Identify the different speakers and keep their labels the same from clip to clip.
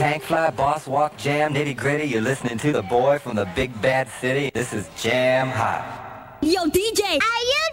Speaker 1: Tank fly, boss walk, jam, nitty gritty. You're listening to the boy from the big bad city. This is Jam Hot.
Speaker 2: Yo, DJ,
Speaker 3: are you?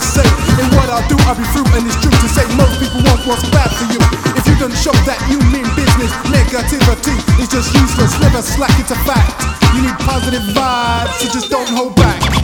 Speaker 4: A say in what I do? I'll be through, and it's true to say most people want what's bad for you. If you don't show that you mean business, negativity is just useless. Never slack, it's a fact. You need positive vibes, so just don't hold back.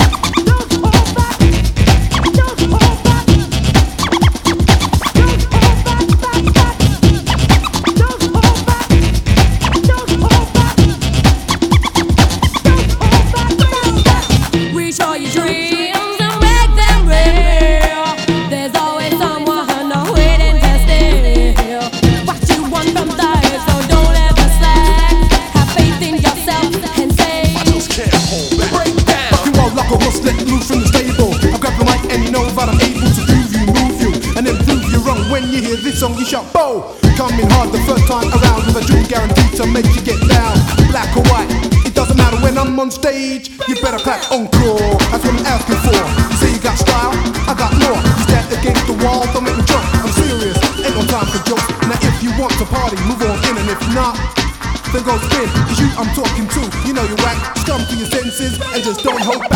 Speaker 4: Coming hard the first time around with a dream guaranteed to make you get down. Black or white, it doesn't matter when I'm on stage. You better clap encore. That's what I'm asking for. You say you got style, I got more. You stand against the wall, don't make me jump. I'm serious, ain't no time for jokes. Now if you want to party, move on in, and if not, then go spin. It's you I'm talking to. You know you whack. Just come to your senses and just don't hold back.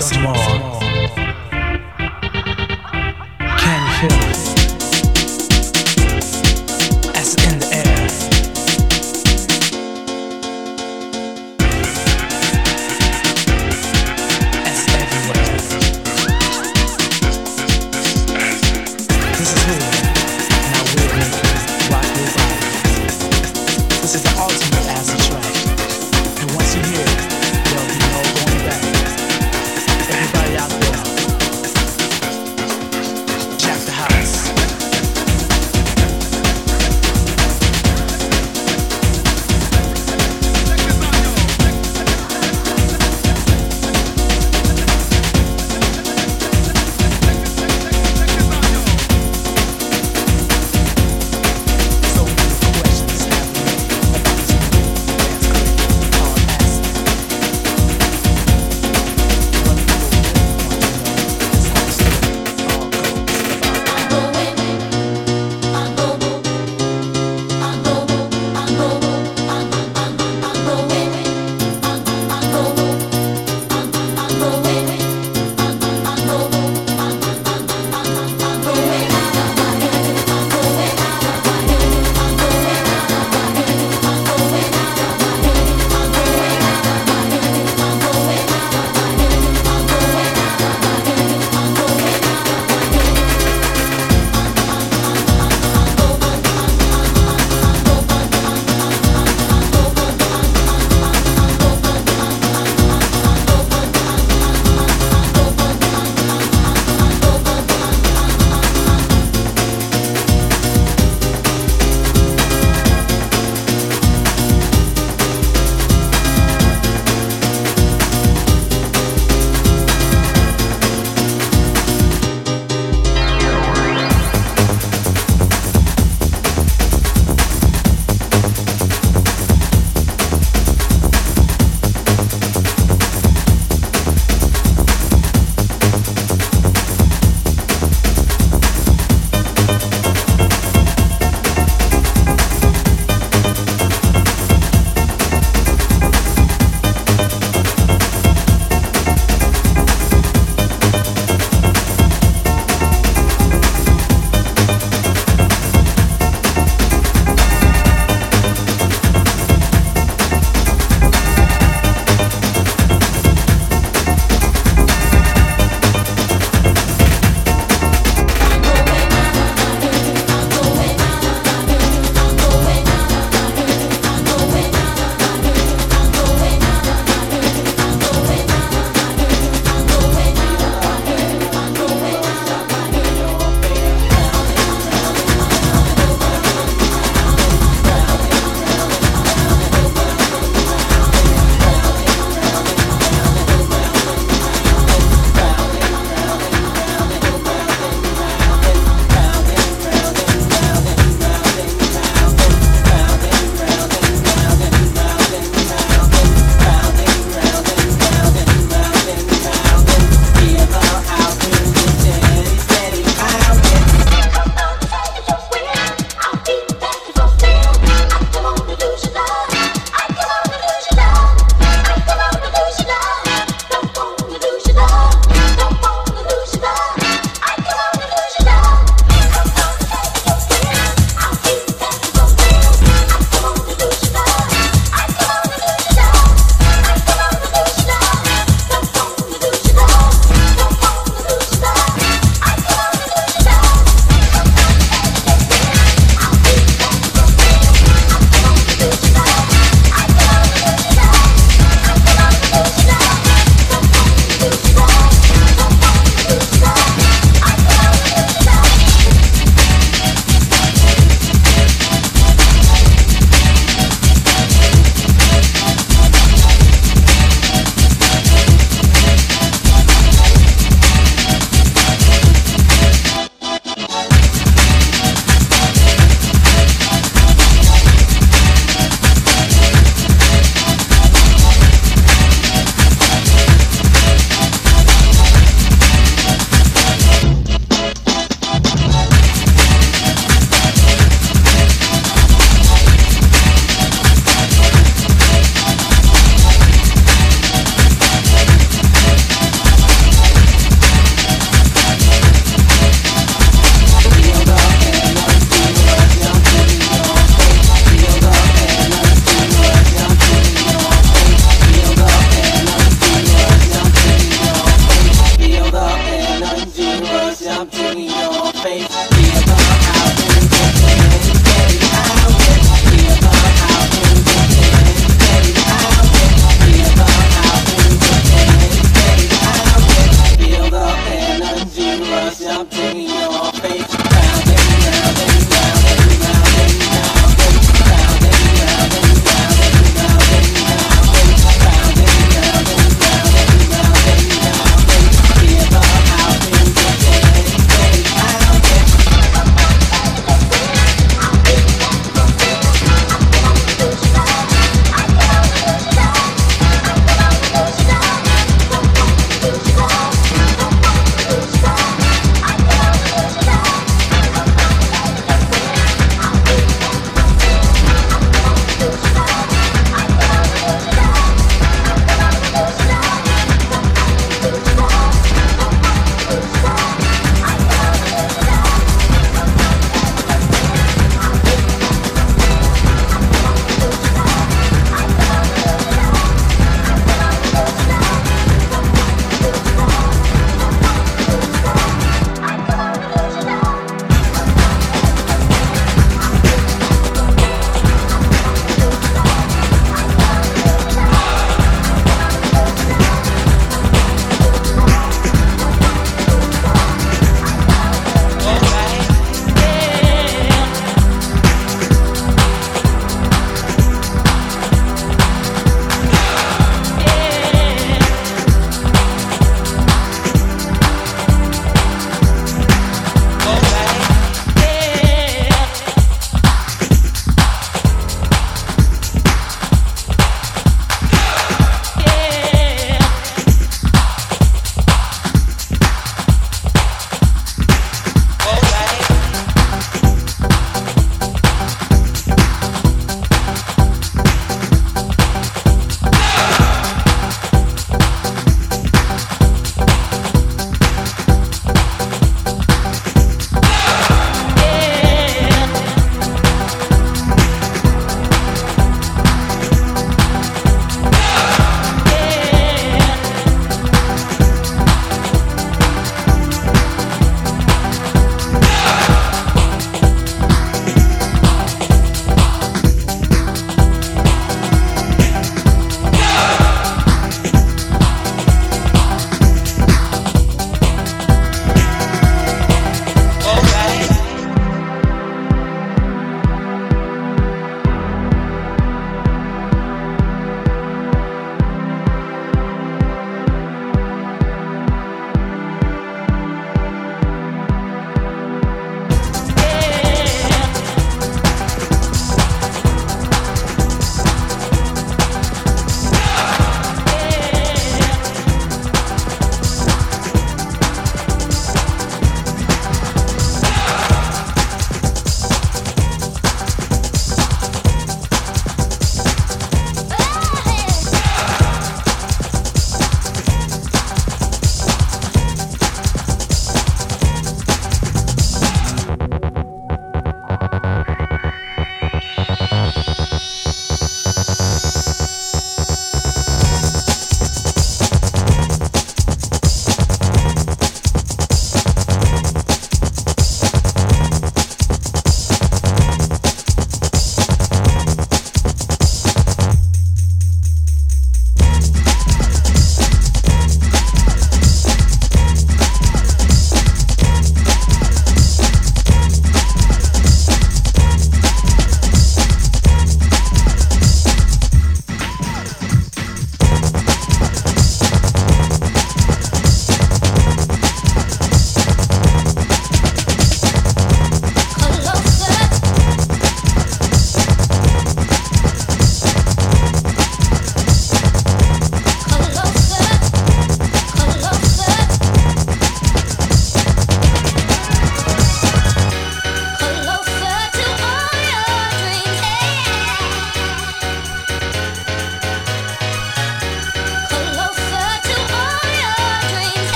Speaker 5: some more?